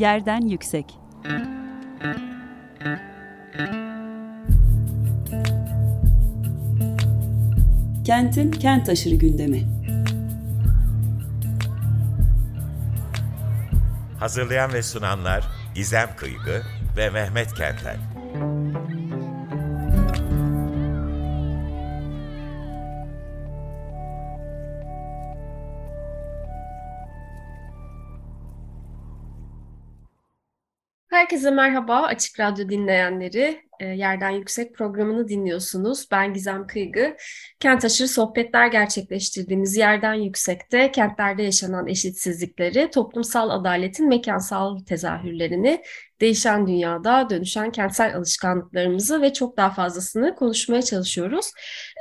Yerden Yüksek Kentin kent aşırı gündemi. Hazırlayan ve sunanlar Gizem Kıygı ve Mehmet Kentel. Herkese merhaba Açık Radyo dinleyenleri. E, Yerden Yüksek programını dinliyorsunuz. Ben Gizem Kıygı. Kent aşırı sohbetler gerçekleştirdiğimiz Yerden Yüksek'te kentlerde yaşanan eşitsizlikleri, toplumsal adaletin mekansal tezahürlerini, değişen dünyada dönüşen kentsel alışkanlıklarımızı ve çok daha fazlasını konuşmaya çalışıyoruz.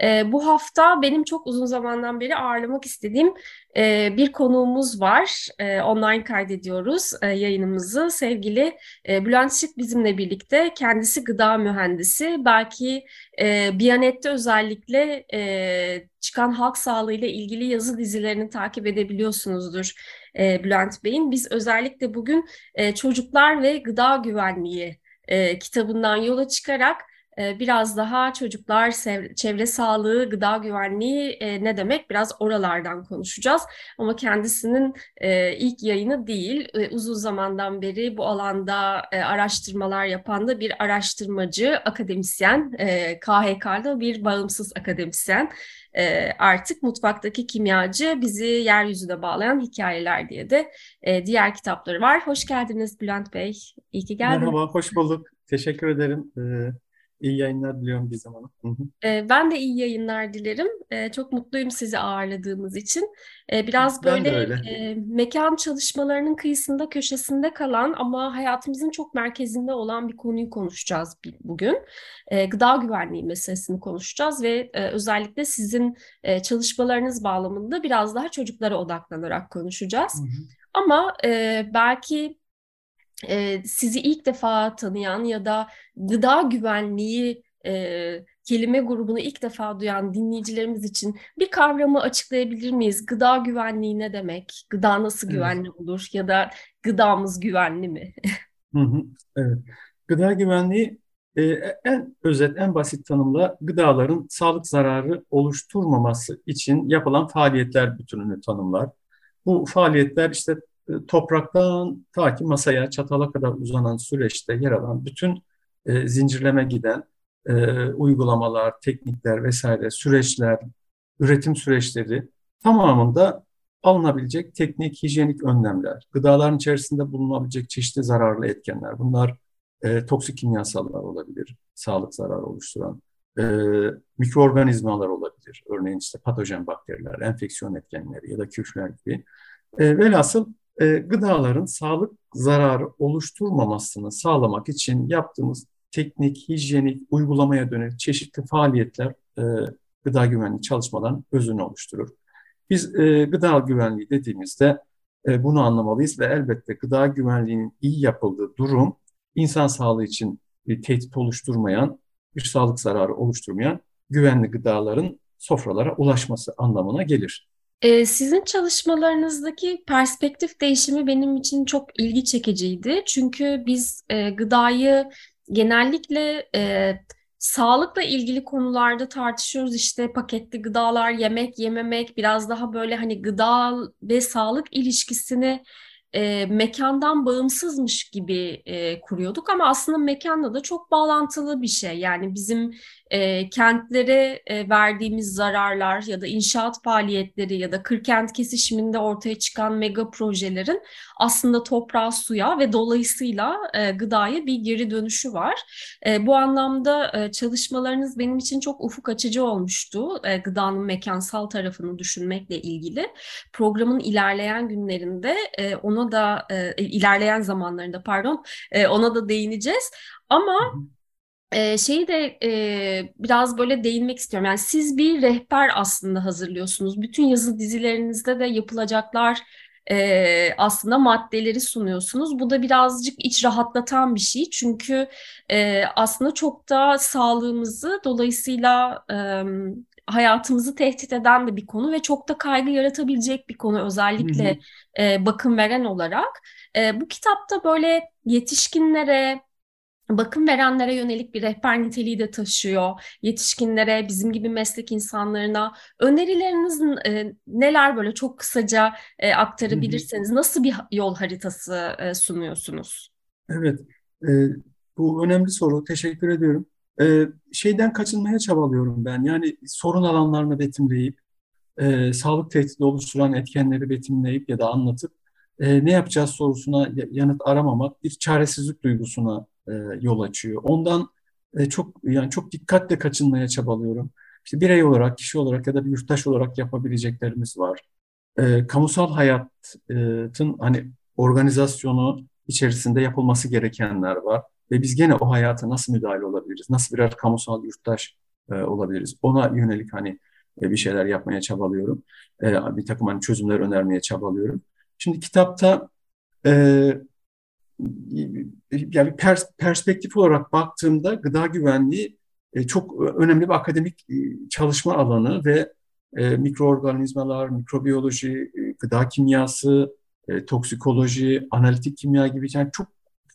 E, bu hafta benim çok uzun zamandan beri ağırlamak istediğim e, bir konuğumuz var. Online kaydediyoruz yayınımızı. Sevgili e, Bülent Şık bizimle birlikte. Kendisi gıda mühendisi. Belki e, Biyanet'te özellikle e, çıkan halk sağlığı ile ilgili yazı dizilerini takip edebiliyorsunuzdur e, Bülent Bey'in. Biz özellikle bugün e, çocuklar ve gıda güvenliği e, kitabından yola çıkarak biraz daha çocuklar, çevre sağlığı, gıda güvenliği e, ne demek biraz oralardan konuşacağız. Ama kendisinin e, ilk yayını değil, uzun zamandan beri bu alanda araştırmalar yapan da bir araştırmacı, akademisyen, KHK'da bir bağımsız akademisyen. Artık mutfaktaki kimyacı bizi yeryüzüne bağlayan hikayeler diye de diğer kitapları var. Hoş geldiniz Bülent Bey. İyi ki geldiniz. Merhaba, hoş bulduk. Teşekkür ederim. İyi yayınlar diliyorum bir zaman. Ee, ben de iyi yayınlar dilerim. Ee, çok mutluyum sizi ağırladığımız için. Ee, biraz Ben böyle öyle. e, mekan çalışmalarının kıyısında, köşesinde kalan ama hayatımızın çok merkezinde olan bir konuyu konuşacağız bugün. Ee, gıda güvenliği meselesini konuşacağız ve e, özellikle sizin e, çalışmalarınız bağlamında biraz daha çocuklara odaklanarak konuşacağız. Hı hı. Ama e, belki e, sizi ilk defa tanıyan ya da gıda güvenliği e, kelime grubunu ilk defa duyan dinleyicilerimiz için bir kavramı açıklayabilir miyiz? Gıda güvenliği ne demek? Gıda nasıl Evet. güvenli olur? Ya da gıdamız güvenli mi? Hı hı. Evet. Gıda güvenliği e, en özet, en basit tanımla gıdaların sağlık zararı oluşturmaması için yapılan faaliyetler bütününü tanımlar. Bu faaliyetler işte topraktan ta ki masaya, çatala kadar uzanan süreçte yer alan bütün e, zincirleme giden e, uygulamalar, teknikler vesaire, süreçler, üretim süreçleri tamamında alınabilecek teknik, hijyenik önlemler, gıdaların içerisinde bulunabilecek çeşitli zararlı etkenler. Bunlar e, toksik kimyasallar olabilir, sağlık zararı oluşturan, e, mikroorganizmalar olabilir. Örneğin işte patojen bakteriler, enfeksiyon etkenleri ya da küfler gibi. E, velhasıl e, gıdaların sağlık zararı oluşturmamasını sağlamak için yaptığımız teknik, hijyenik, uygulamaya dönük çeşitli faaliyetler e, gıda güvenliği çalışmaların özünü oluşturur. Biz e, gıda güvenliği dediğimizde e, bunu anlamalıyız ve elbette gıda güvenliğinin iyi yapıldığı durum insan sağlığı için bir tehdit oluşturmayan, bir sağlık zararı oluşturmayan güvenli gıdaların sofralara ulaşması anlamına gelir. E, sizin çalışmalarınızdaki perspektif değişimi benim için çok ilgi çekiciydi. Çünkü biz e, gıdayı genellikle e, sağlıkla ilgili konularda tartışıyoruz. İşte paketli gıdalar, yemek, yememek, biraz daha böyle hani gıda ve sağlık ilişkisini e, mekandan bağımsızmış gibi e, kuruyorduk ama aslında mekanla da çok bağlantılı bir şey. Yani bizim e, kentlere e, verdiğimiz zararlar ya da inşaat faaliyetleri ya da kırkent kesişiminde ortaya çıkan mega projelerin aslında toprağa, suya ve dolayısıyla e, gıdaya bir geri dönüşü var. E, bu anlamda e, çalışmalarınız benim için çok ufuk açıcı olmuştu. E, gıdanın mekansal tarafını düşünmekle ilgili. Programın ilerleyen günlerinde e, ona da e, ilerleyen zamanlarında pardon e, ona da değineceğiz. Ama e, şeyi de e, biraz böyle değinmek istiyorum. Yani siz bir rehber aslında hazırlıyorsunuz. Bütün yazı dizilerinizde de yapılacaklar e, aslında maddeleri sunuyorsunuz. Bu da birazcık iç rahatlatan bir şey. Çünkü e, aslında çok da sağlığımızı dolayısıyla e, hayatımızı tehdit eden de bir konu ve çok da kaygı yaratabilecek bir konu özellikle e, bakım veren olarak. E, bu kitapta böyle yetişkinlere, bakım verenlere yönelik bir rehber niteliği de taşıyor. Yetişkinlere, bizim gibi meslek insanlarına önerileriniz e, neler böyle çok kısaca e, aktarabilirseniz nasıl bir yol haritası e, sunuyorsunuz? Evet, e, bu önemli soru. Teşekkür ediyorum. E, şeyden kaçınmaya çabalıyorum ben. Yani sorun alanlarını betimleyip, e, sağlık tehdidi oluşturan etkenleri betimleyip ya da anlatıp e, ne yapacağız sorusuna yanıt aramamak bir çaresizlik duygusuna e, yol açıyor. Ondan e, çok yani çok dikkatle kaçınmaya çabalıyorum. İşte birey olarak, kişi olarak ya da bir yurttaş olarak yapabileceklerimiz var. E, kamusal hayatın hani organizasyonu içerisinde yapılması gerekenler var ve biz gene o hayata nasıl müdahale olabiliriz? Nasıl birer kamusal yurttaş e, olabiliriz? Ona yönelik hani e, bir şeyler yapmaya çabalıyorum. E, bir takım hani çözümler önermeye çabalıyorum. Şimdi kitapta e, yani pers perspektif olarak baktığımda gıda güvenliği e, çok önemli bir akademik e, çalışma alanı ve e, mikroorganizmalar, mikrobiyoloji, e, gıda kimyası, e, toksikoloji, analitik kimya gibi yani çok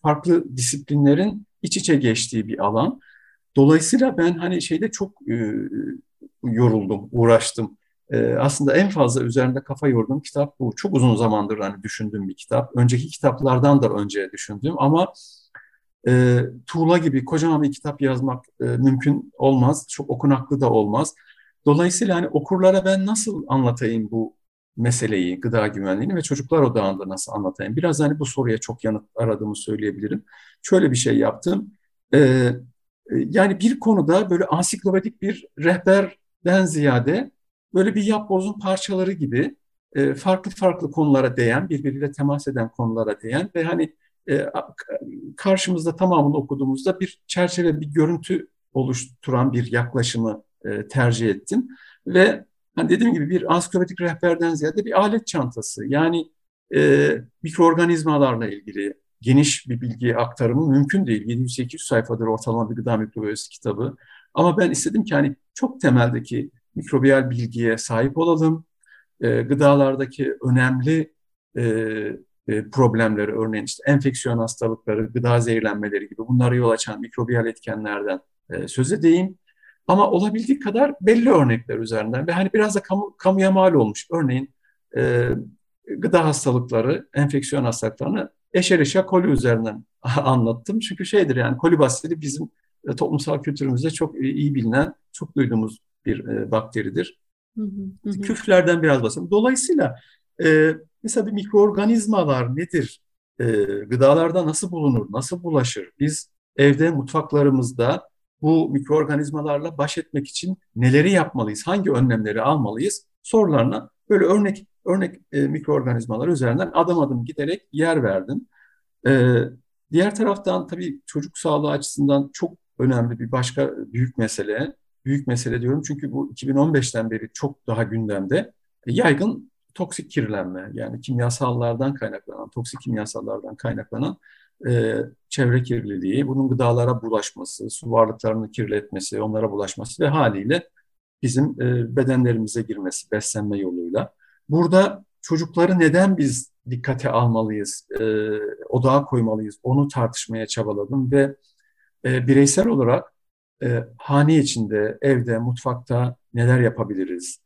farklı disiplinlerin iç içe geçtiği bir alan. Dolayısıyla ben hani şeyde çok e, yoruldum, uğraştım. E, aslında en fazla üzerinde kafa yorduğum kitap bu. Çok uzun zamandır hani düşündüğüm bir kitap. Önceki kitaplardan da önce düşündüğüm ama e, tuğla gibi kocaman bir kitap yazmak e, mümkün olmaz. Çok okunaklı da olmaz. Dolayısıyla hani okurlara ben nasıl anlatayım bu meseleyi, gıda güvenliğini ve çocuklar odağında nasıl anlatayım? Biraz hani bu soruya çok yanıt aradığımı söyleyebilirim. Şöyle bir şey yaptım. Ee, yani bir konuda böyle ansiklopedik bir rehberden ziyade böyle bir yapbozun parçaları gibi e, farklı farklı konulara değen, birbiriyle temas eden konulara değen ve hani e, karşımızda tamamını okuduğumuzda bir çerçeve, bir görüntü oluşturan bir yaklaşımı e, tercih ettim. Ve hani dediğim gibi bir ansiklopedik rehberden ziyade bir alet çantası. Yani e, mikroorganizmalarla ilgili geniş bir bilgi aktarımı mümkün değil. 700-800 sayfadır ortalama bir gıda mikrobiyolojisi kitabı. Ama ben istedim ki hani çok temeldeki mikrobiyal bilgiye sahip olalım. E, gıdalardaki önemli e, e, problemleri, örneğin işte enfeksiyon hastalıkları, gıda zehirlenmeleri gibi bunlara yol açan mikrobiyal etkenlerden e, söz edeyim. Ama olabildiği kadar belli örnekler üzerinden ve hani biraz da kamu, kamuya mal olmuş. Örneğin e, gıda hastalıkları, enfeksiyon hastalıklarını Escherichia coli üzerinden anlattım. Çünkü şeydir yani koli bacilli bizim e, toplumsal kültürümüzde çok iyi bilinen, çok duyduğumuz bir e, bakteridir. Hı hı hı. Küflerden biraz bahsedeyim. Dolayısıyla e, mesela bir mikroorganizmalar nedir? E, gıdalarda nasıl bulunur, nasıl bulaşır? Biz evde, mutfaklarımızda bu mikroorganizmalarla baş etmek için neleri yapmalıyız, hangi önlemleri almalıyız sorularına böyle örnek örnek e, mikroorganizmalar üzerinden adım adım giderek yer verdim. E, diğer taraftan tabii çocuk sağlığı açısından çok önemli bir başka büyük mesele, büyük mesele diyorum çünkü bu 2015'ten beri çok daha gündemde e, yaygın toksik kirlenme yani kimyasallardan kaynaklanan, toksik kimyasallardan kaynaklanan e, çevre kirliliği, bunun gıdalara bulaşması, su varlıklarını kirletmesi, onlara bulaşması ve haliyle bizim e, bedenlerimize girmesi beslenme yoluyla. Burada çocukları neden biz dikkate almalıyız, e, odağa koymalıyız, onu tartışmaya çabaladım ve e, bireysel olarak e, hane içinde, evde, mutfakta neler yapabiliriz?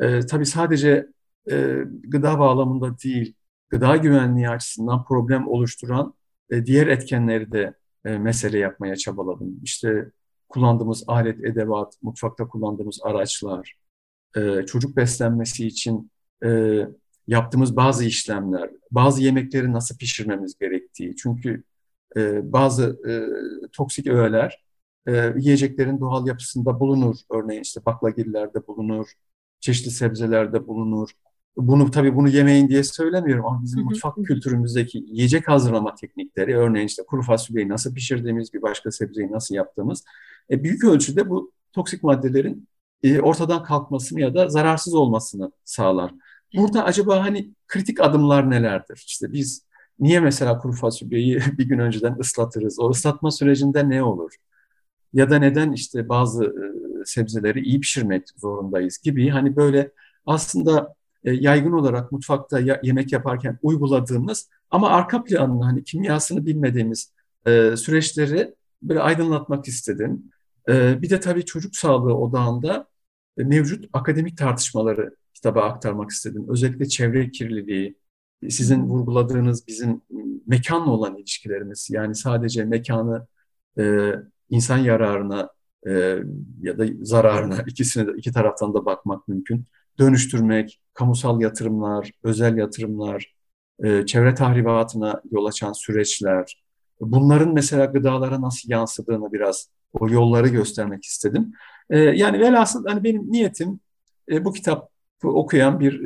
E, tabii sadece e, gıda bağlamında değil, gıda güvenliği açısından problem oluşturan e, diğer etkenleri de e, mesele yapmaya çabaladım. İşte kullandığımız alet, edevat, mutfakta kullandığımız araçlar, e, çocuk beslenmesi için yaptığımız bazı işlemler, bazı yemekleri nasıl pişirmemiz gerektiği. Çünkü bazı toksik öğeler yiyeceklerin doğal yapısında bulunur. Örneğin işte baklagillerde bulunur, çeşitli sebzelerde bulunur. Bunu tabii bunu yemeyin diye söylemiyorum ama bizim mutfak kültürümüzdeki yiyecek hazırlama teknikleri, örneğin işte kuru fasulyeyi nasıl pişirdiğimiz, bir başka sebzeyi nasıl yaptığımız, e, büyük ölçüde bu toksik maddelerin e, ortadan kalkmasını ya da zararsız olmasını sağlar. Burada acaba hani kritik adımlar nelerdir? İşte biz niye mesela kuru fasulyeyi bir gün önceden ıslatırız? O ıslatma sürecinde ne olur? Ya da neden işte bazı e, sebzeleri iyi pişirmek zorundayız gibi hani böyle aslında e, yaygın olarak mutfakta yemek yaparken uyguladığımız ama arka planını hani kimyasını bilmediğimiz e, süreçleri böyle aydınlatmak istedim. E, bir de tabii çocuk sağlığı odağında e, mevcut akademik tartışmaları kitaba aktarmak istedim. Özellikle çevre kirliliği, sizin vurguladığınız bizim mekanla olan ilişkilerimiz yani sadece mekanı insan yararına ya da zararına ikisine de iki taraftan da bakmak mümkün. Dönüştürmek, kamusal yatırımlar, özel yatırımlar, e, çevre tahribatına yol açan süreçler, bunların mesela gıdalara nasıl yansıdığını biraz o yolları göstermek istedim. E, yani velhasıl hani benim niyetim e, bu kitap okuyan bir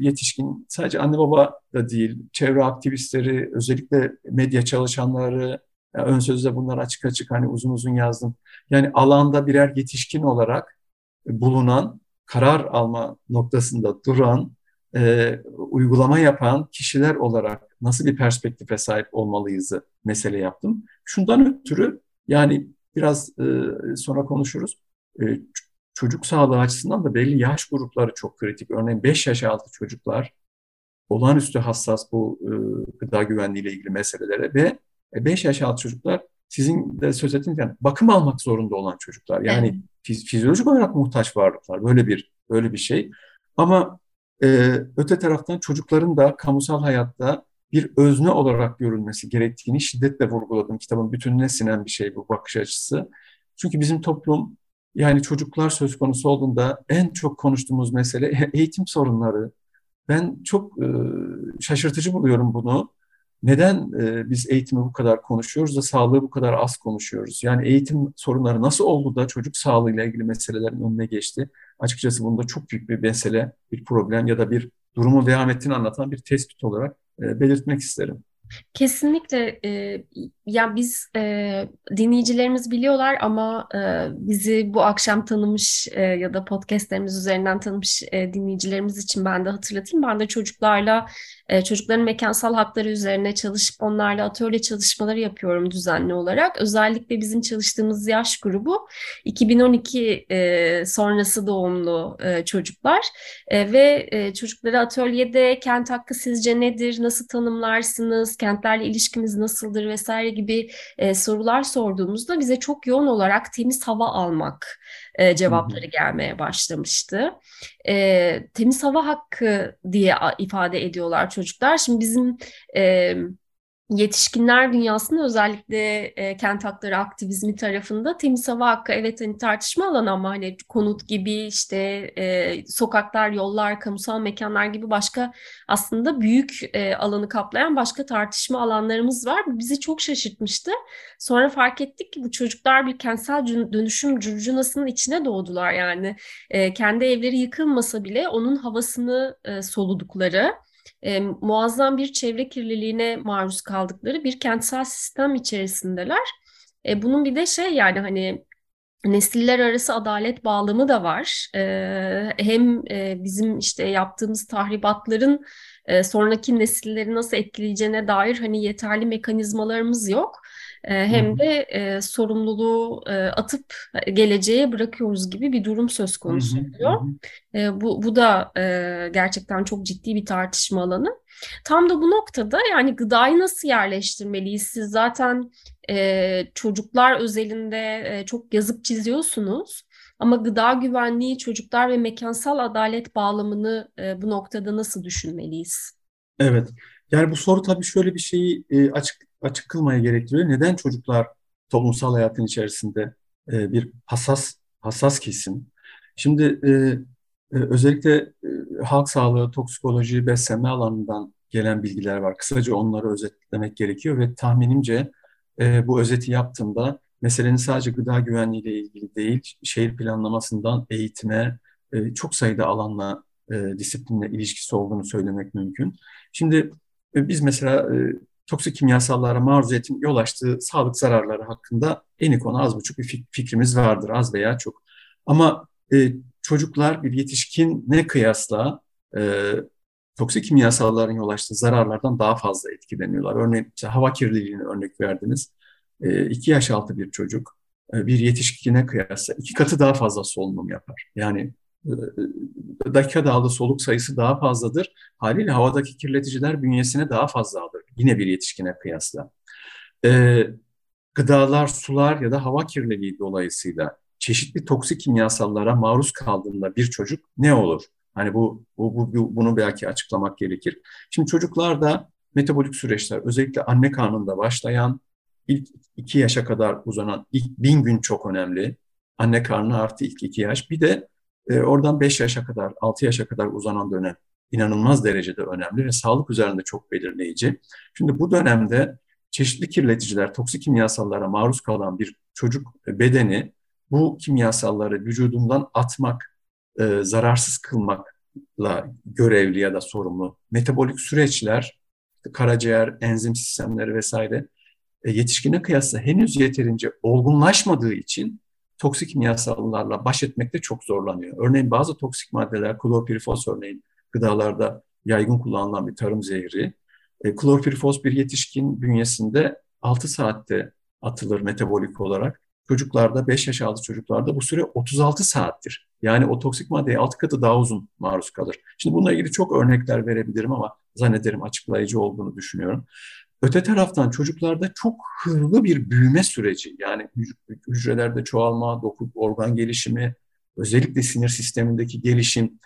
yetişkin sadece anne baba da değil, çevre aktivistleri, özellikle medya çalışanları, yani ön sözde bunlar açık açık hani uzun uzun yazdım. Yani alanda birer yetişkin olarak bulunan, karar alma noktasında duran, e, uygulama yapan kişiler olarak nasıl bir perspektife sahip olmalıyız mesele yaptım. Şundan ötürü yani biraz e, sonra konuşuruz. E, çocuk sağlığı açısından da belli yaş grupları çok kritik. Örneğin 5 yaş altı çocuklar olağanüstü hassas bu e, gıda güvenliği ile ilgili meselelere ve 5 yaş altı çocuklar sizin de söz ettiğiniz yani bakım almak zorunda olan çocuklar. Yani evet. fiz fizyolojik olarak muhtaç varlıklar. Böyle bir böyle bir şey. Ama e, öte taraftan çocukların da kamusal hayatta bir özne olarak görülmesi gerektiğini şiddetle vurguladım. Kitabın bütününe sinen bir şey bu bakış açısı. Çünkü bizim toplum yani çocuklar söz konusu olduğunda en çok konuştuğumuz mesele eğitim sorunları. Ben çok e, şaşırtıcı buluyorum bunu. Neden e, biz eğitimi bu kadar konuşuyoruz da sağlığı bu kadar az konuşuyoruz? Yani eğitim sorunları nasıl oldu da çocuk sağlığıyla ilgili meselelerin önüne geçti? Açıkçası bunda çok büyük bir mesele, bir problem ya da bir durumu devam ettiğini anlatan bir tespit olarak e, belirtmek isterim. Kesinlikle e, ya biz e, dinleyicilerimiz biliyorlar ama e, bizi bu akşam tanımış e, ya da podcastlerimiz üzerinden tanımış e, dinleyicilerimiz için ben de hatırlatayım. Ben de çocuklarla e, çocukların mekansal hakları üzerine çalışıp onlarla atölye çalışmaları yapıyorum düzenli olarak. Özellikle bizim çalıştığımız yaş grubu 2012 e, sonrası doğumlu e, çocuklar e, ve e, çocukları atölyede kent hakkı sizce nedir, nasıl tanımlarsınız, kentlerle ilişkimiz nasıldır vesaire gibi e, sorular sorduğumuzda bize çok yoğun olarak temiz hava almak e, cevapları gelmeye başlamıştı. E, temiz hava hakkı diye ifade ediyorlar çocuklar. Şimdi bizim e, yetişkinler dünyasında özellikle e, kent hakları aktivizmi tarafında temiz hava hakkı evet hani tartışma alanı ama hani konut gibi işte e, sokaklar, yollar, kamusal mekanlar gibi başka aslında büyük e, alanı kaplayan başka tartışma alanlarımız var. Bu bizi çok şaşırtmıştı. Sonra fark ettik ki bu çocuklar bir kentsel dönüşüm curcunasının içine doğdular yani. E, kendi evleri yıkılmasa bile onun havasını e, soludukları e, muazzam bir çevre kirliliğine maruz kaldıkları bir kentsel sistem içerisindeler. E, bunun bir de şey yani hani nesiller arası adalet bağlamı da var. E, hem e, bizim işte yaptığımız tahribatların e, sonraki nesilleri nasıl etkileyeceğine dair hani yeterli mekanizmalarımız yok. E, hem de e, sorumluluğu e, atıp geleceğe bırakıyoruz gibi bir durum söz konusu oluyor. E, bu, bu da e, gerçekten çok ciddi bir tartışma alanı. Tam da bu noktada yani gıdayı nasıl yerleştirmeliyiz? Siz zaten e, çocuklar özelinde e, çok yazıp çiziyorsunuz. Ama gıda güvenliği, çocuklar ve mekansal adalet bağlamını e, bu noktada nasıl düşünmeliyiz? Evet. Yani bu soru tabii şöyle bir şeyi e, açık açık kılmaya gerektiriyor. Neden çocuklar toplumsal hayatın içerisinde e, bir hassas hassas kesim? Şimdi e, e, özellikle e, halk sağlığı, toksikoloji, beslenme alanından gelen bilgiler var. Kısaca onları özetlemek gerekiyor ve tahminimce e, bu özeti yaptığımda meselenin sadece gıda güvenliği ile ilgili değil, şehir planlamasından eğitime e, çok sayıda alanla, e, disiplinle ilişkisi olduğunu söylemek mümkün. Şimdi e, biz mesela e, toksik kimyasallara maruziyetin yol açtığı sağlık zararları hakkında en konu az buçuk bir fikrimiz vardır, az veya çok. Ama e, çocuklar bir yetişkin ne kıyasla e, toksik kimyasalların yol açtığı zararlardan daha fazla etkileniyorlar. Örneğin hava kirliliğini örnek verdiniz. E, iki yaş altı bir çocuk e, bir yetişkine kıyasla iki katı daha fazla solunum yapar. Yani e, dakika aldığı soluk sayısı daha fazladır. Haliyle havadaki kirleticiler bünyesine daha fazla alır. Yine bir yetişkine kıyasla. Ee, gıdalar, sular ya da hava kirliliği dolayısıyla çeşitli toksik kimyasallara maruz kaldığında bir çocuk ne olur? Hani bu, bu, bu bunu belki açıklamak gerekir. Şimdi çocuklarda metabolik süreçler özellikle anne karnında başlayan ilk iki yaşa kadar uzanan ilk bin gün çok önemli. Anne karnı artı ilk iki yaş. Bir de e, oradan beş yaşa kadar, altı yaşa kadar uzanan dönem inanılmaz derecede önemli ve sağlık üzerinde çok belirleyici. Şimdi bu dönemde çeşitli kirleticiler, toksik kimyasallara maruz kalan bir çocuk bedeni bu kimyasalları vücudundan atmak, e, zararsız kılmakla görevli ya da sorumlu. Metabolik süreçler, karaciğer, enzim sistemleri vesaire e, yetişkine kıyasla henüz yeterince olgunlaşmadığı için toksik kimyasallarla baş etmekte çok zorlanıyor. Örneğin bazı toksik maddeler, klorpirifos örneğin gıdalarda yaygın kullanılan bir tarım zehri. E, klorpirifos bir yetişkin bünyesinde 6 saatte atılır metabolik olarak. Çocuklarda 5 yaş altı çocuklarda bu süre 36 saattir. Yani o toksik maddeye 6 katı daha uzun maruz kalır. Şimdi bununla ilgili çok örnekler verebilirim ama zannederim açıklayıcı olduğunu düşünüyorum. Öte taraftan çocuklarda çok hızlı bir büyüme süreci yani hücrelerde çoğalma, doku, organ gelişimi, özellikle sinir sistemindeki gelişim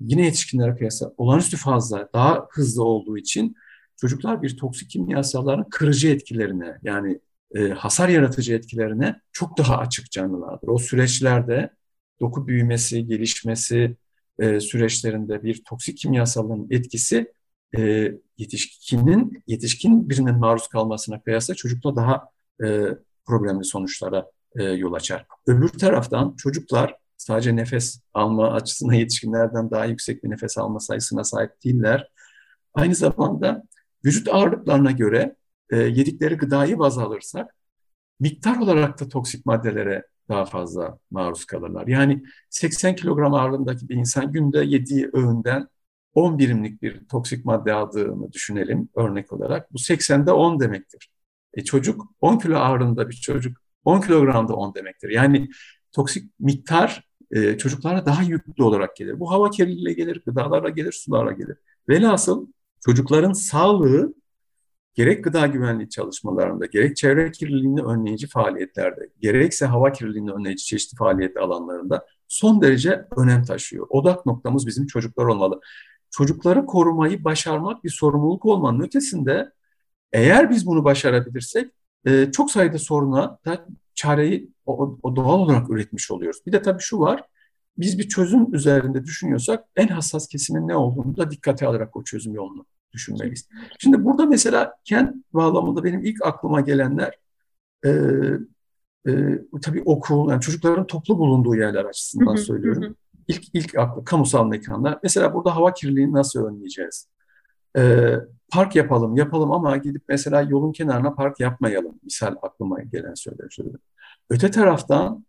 yine yetişkinlere kıyasla olağanüstü fazla, daha hızlı olduğu için çocuklar bir toksik kimyasalların kırıcı etkilerine yani e, hasar yaratıcı etkilerine çok daha açık canlılardır. O süreçlerde doku büyümesi, gelişmesi e, süreçlerinde bir toksik kimyasalın etkisi e, yetişkinin yetişkin birinin maruz kalmasına kıyasla çocukta daha e, problemli sonuçlara e, yol açar. Öbür taraftan çocuklar sadece nefes alma açısından yetişkinlerden daha yüksek bir nefes alma sayısına sahip değiller. Aynı zamanda vücut ağırlıklarına göre e, yedikleri gıdayı baz alırsak miktar olarak da toksik maddelere daha fazla maruz kalırlar. Yani 80 kilogram ağırlığındaki bir insan günde yediği öğünden 10 birimlik bir toksik madde aldığını düşünelim örnek olarak. Bu 80'de 10 demektir. E çocuk 10 kilo ağırlığında bir çocuk 10 kilogramda 10 demektir. Yani toksik miktar e, çocuklara daha yüklü olarak gelir. Bu hava kirliliğiyle gelir, gıdalarla gelir, sularla gelir. Velhasıl çocukların sağlığı gerek gıda güvenliği çalışmalarında, gerek çevre kirliliğini önleyici faaliyetlerde, gerekse hava kirliliğini önleyici çeşitli faaliyet alanlarında son derece önem taşıyor. Odak noktamız bizim çocuklar olmalı çocukları korumayı başarmak bir sorumluluk olmanın ötesinde eğer biz bunu başarabilirsek çok sayıda soruna da çareyi o, o doğal olarak üretmiş oluyoruz. Bir de tabii şu var, biz bir çözüm üzerinde düşünüyorsak en hassas kesimin ne olduğunu da dikkate alarak o çözüm yolunu düşünmeliyiz. Şimdi burada mesela kent bağlamında benim ilk aklıma gelenler e, e, tabii okul, yani çocukların toplu bulunduğu yerler açısından söylüyorum ilk ilk aklı kamusal mekanlar. Mesela burada hava kirliliğini nasıl önleyeceğiz? Ee, park yapalım, yapalım ama gidip mesela yolun kenarına park yapmayalım. Misal aklıma gelen söylerim. Öte taraftan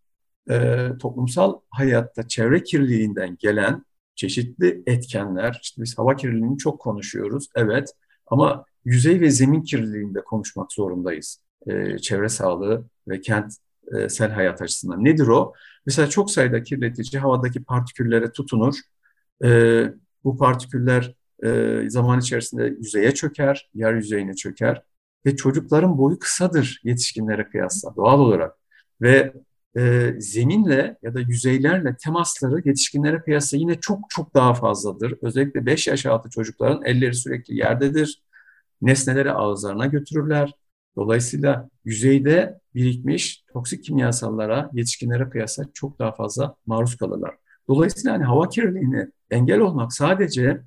e, toplumsal hayatta çevre kirliliğinden gelen çeşitli etkenler, işte biz hava kirliliğini çok konuşuyoruz, evet ama yüzey ve zemin kirliliğinde konuşmak zorundayız. E, çevre sağlığı ve kentsel hayat açısından. Nedir o? Mesela çok sayıda kirletici havadaki partiküllere tutunur. E, bu partiküller e, zaman içerisinde yüzeye çöker, yer yüzeyine çöker ve çocukların boyu kısadır yetişkinlere kıyasla doğal olarak ve e, zeminle ya da yüzeylerle temasları yetişkinlere kıyasla yine çok çok daha fazladır. Özellikle 5 yaş altı çocukların elleri sürekli yerdedir. Nesneleri ağızlarına götürürler. Dolayısıyla yüzeyde birikmiş toksik kimyasallara yetişkinlere kıyasla çok daha fazla maruz kalırlar. Dolayısıyla hani hava kirliliğini engel olmak sadece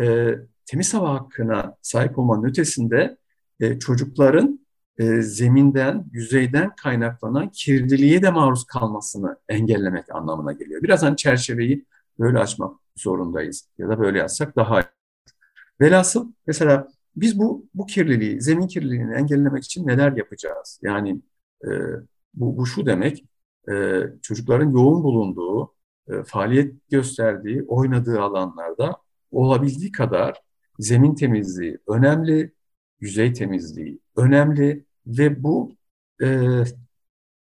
e, temiz hava hakkına sahip olmanın ötesinde e, çocukların e, zeminden, yüzeyden kaynaklanan kirliliğe de maruz kalmasını engellemek anlamına geliyor. Biraz hani çerçeveyi böyle açmak zorundayız ya da böyle yazsak daha iyi. Velhasıl mesela biz bu bu kirliliği, zemin kirliliğini engellemek için neler yapacağız? Yani e, bu, bu şu demek, e, çocukların yoğun bulunduğu, e, faaliyet gösterdiği, oynadığı alanlarda olabildiği kadar zemin temizliği önemli, yüzey temizliği önemli ve bu e,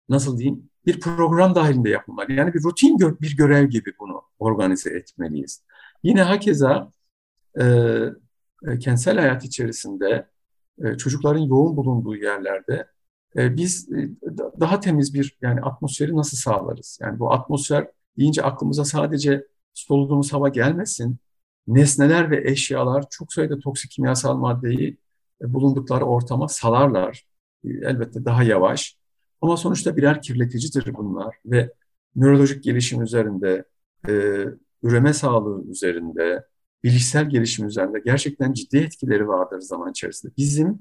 nasıl diyeyim bir program dahilinde yapılmalı. Yani bir rutin gö bir görev gibi bunu organize etmeliyiz. Yine hakeza e, e, kentsel hayat içerisinde e, çocukların yoğun bulunduğu yerlerde e, biz e, daha temiz bir yani atmosferi nasıl sağlarız? Yani bu atmosfer deyince aklımıza sadece soluduğumuz hava gelmesin. Nesneler ve eşyalar çok sayıda toksik kimyasal maddeyi e, bulundukları ortama salarlar. E, elbette daha yavaş. Ama sonuçta birer kirleticidir bunlar ve nörolojik gelişim üzerinde, e, üreme sağlığı üzerinde, bilişsel gelişim üzerinde gerçekten ciddi etkileri vardır zaman içerisinde. Bizim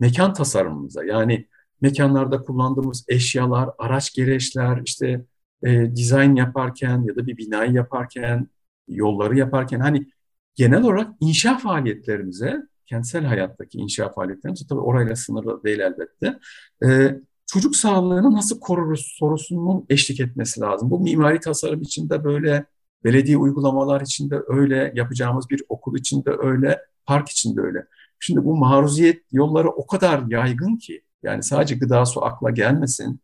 mekan tasarımımıza yani mekanlarda kullandığımız eşyalar, araç gereçler, işte e, dizayn yaparken ya da bir binayı yaparken, yolları yaparken hani genel olarak inşa faaliyetlerimize, kentsel hayattaki inşa faaliyetlerimize tabii orayla sınırlı değil elbette. E, çocuk sağlığını nasıl koruruz sorusunun eşlik etmesi lazım. Bu mimari tasarım içinde böyle, belediye uygulamalar içinde öyle, yapacağımız bir okul içinde öyle, park içinde öyle. Şimdi bu maruziyet yolları o kadar yaygın ki, yani sadece gıda su akla gelmesin.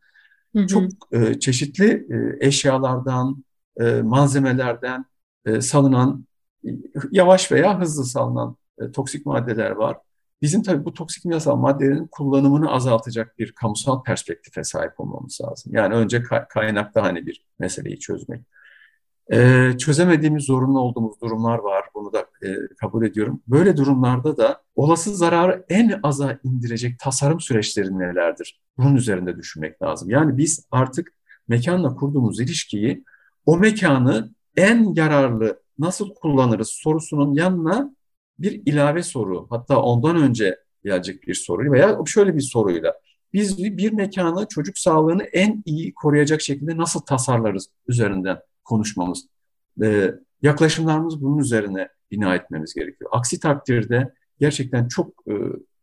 Hı hı. Çok e, çeşitli e, eşyalardan, e, malzemelerden e, salınan, yavaş veya hızlı salınan e, toksik maddeler var. Bizim tabii bu toksik kimyasal maddelerin kullanımını azaltacak bir kamusal perspektife sahip olmamız lazım. Yani önce kaynakta hani bir meseleyi çözmek. Ee, çözemediğimiz, zorunlu olduğumuz durumlar var. Bunu da e, kabul ediyorum. Böyle durumlarda da olası zararı en aza indirecek tasarım süreçleri nelerdir? Bunun üzerinde düşünmek lazım. Yani biz artık mekanla kurduğumuz ilişkiyi o mekanı en yararlı nasıl kullanırız sorusunun yanına bir ilave soru, hatta ondan önce gelecek bir soru veya şöyle bir soruyla biz bir mekanı çocuk sağlığını en iyi koruyacak şekilde nasıl tasarlarız üzerinden konuşmamız. Ee, yaklaşımlarımız bunun üzerine bina etmemiz gerekiyor. Aksi takdirde gerçekten çok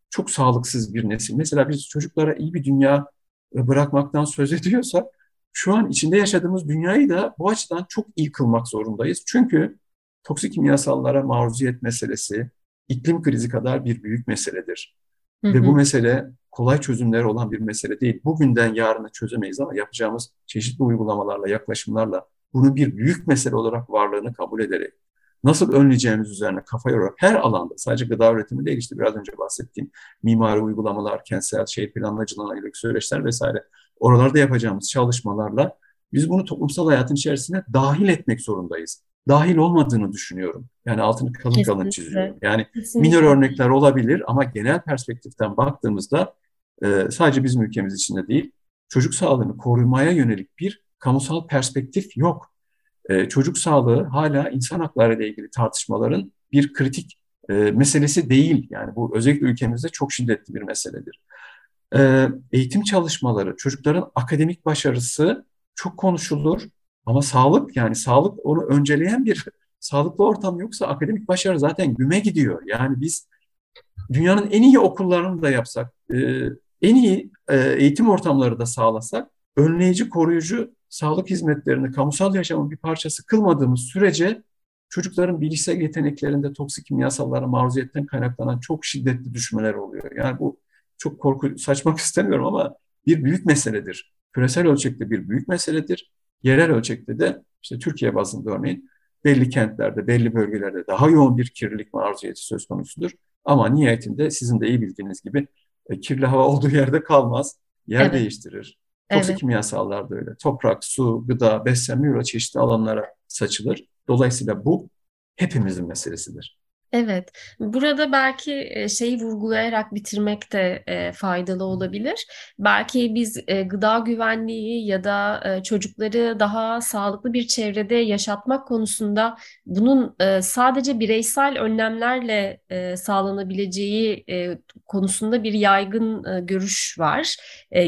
çok sağlıksız bir nesil. Mesela biz çocuklara iyi bir dünya bırakmaktan söz ediyorsak şu an içinde yaşadığımız dünyayı da bu açıdan çok iyi kılmak zorundayız. Çünkü toksik kimyasallara maruziyet meselesi iklim krizi kadar bir büyük meseledir. Hı hı. Ve bu mesele kolay çözümleri olan bir mesele değil. Bugünden yarına çözemeyiz ama yapacağımız çeşitli uygulamalarla, yaklaşımlarla bunu bir büyük mesele olarak varlığını kabul ederek nasıl önleyeceğimiz üzerine kafa yorarak her alanda sadece gıda üretimi değil işte biraz önce bahsettiğim mimari uygulamalar, kentsel şehir planlacılığına ilgili süreçler vesaire oralarda yapacağımız çalışmalarla biz bunu toplumsal hayatın içerisine dahil etmek zorundayız dahil olmadığını düşünüyorum. Yani altını kalın Kesinlikle. kalın çiziyorum. Yani Kesinlikle. minor örnekler olabilir ama genel perspektiften baktığımızda e, sadece bizim ülkemiz içinde değil, çocuk sağlığını korumaya yönelik bir kamusal perspektif yok. E, çocuk sağlığı hala insan hakları ile ilgili tartışmaların bir kritik e, meselesi değil. Yani bu özellikle ülkemizde çok şiddetli bir meseledir. E, eğitim çalışmaları, çocukların akademik başarısı çok konuşulur ama sağlık yani sağlık onu önceleyen bir sağlıklı ortam yoksa akademik başarı zaten güme gidiyor. Yani biz dünyanın en iyi okullarını da yapsak, e, en iyi e, eğitim ortamları da sağlasak, önleyici, koruyucu sağlık hizmetlerini kamusal yaşamın bir parçası kılmadığımız sürece çocukların bilişsel yeteneklerinde toksik kimyasallara maruziyetten kaynaklanan çok şiddetli düşmeler oluyor. Yani bu çok korku saçmak istemiyorum ama bir büyük meseledir. Küresel ölçekte bir büyük meseledir. Yerel ölçekte de işte Türkiye bazında örneğin belli kentlerde, belli bölgelerde daha yoğun bir kirlilik maruziyeti söz konusudur. Ama nihayetinde sizin de iyi bildiğiniz gibi e, kirli hava olduğu yerde kalmaz, yer evet. değiştirir. Toksik evet. kimyasallar da öyle. Toprak, su, gıda, beslenme yolu çeşitli alanlara saçılır. Dolayısıyla bu hepimizin meselesidir. Evet, burada belki şeyi vurgulayarak bitirmek de faydalı olabilir. Belki biz gıda güvenliği ya da çocukları daha sağlıklı bir çevrede yaşatmak konusunda bunun sadece bireysel önlemlerle sağlanabileceği konusunda bir yaygın görüş var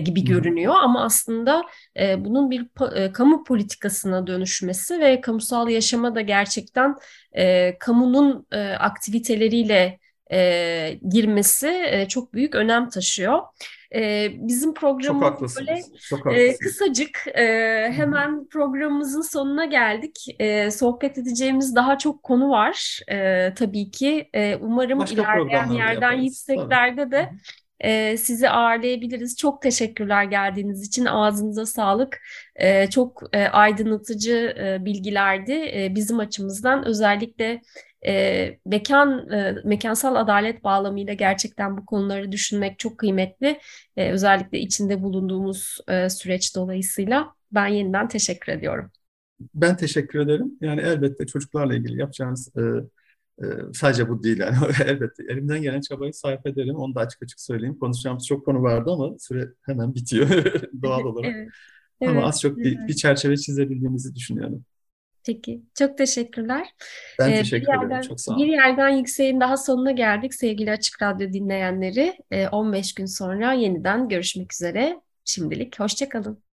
gibi görünüyor. Ama aslında bunun bir kamu politikasına dönüşmesi ve kamusal yaşama da gerçekten kamunun aktiviteleriyle e, girmesi e, çok büyük önem taşıyor. E, bizim programımız böyle çok e, kısacık e, hemen programımızın sonuna geldik. E, sohbet edeceğimiz daha çok konu var e, tabii ki. E, umarım Başka ilerleyen yerden yükseklerde de e, sizi ağırlayabiliriz. Çok teşekkürler geldiğiniz için. Ağzınıza sağlık. E, çok e, aydınlatıcı e, bilgilerdi e, bizim açımızdan. Özellikle e, mekan e, mekansal adalet bağlamıyla gerçekten bu konuları düşünmek çok kıymetli. E, özellikle içinde bulunduğumuz e, süreç dolayısıyla ben yeniden teşekkür ediyorum. Ben teşekkür ederim. Yani elbette çocuklarla ilgili yapacağınız e, e, sadece bu değil yani elbette elimden gelen çabayı sarf ederim. Onu da açık açık söyleyeyim. Konuşacağımız çok konu vardı ama süre hemen bitiyor doğal olarak. Evet, Ama evet, az çok bir, bir çerçeve çizebildiğimizi düşünüyorum. Peki, çok teşekkürler. Ben Ee, teşekkür bir ederim. yerden, Çok sağ bir olun. yerden yükseğin daha sonuna geldik sevgili Açık Radyo dinleyenleri. Ee, 15 gün sonra yeniden görüşmek üzere. Şimdilik hoşça kalın.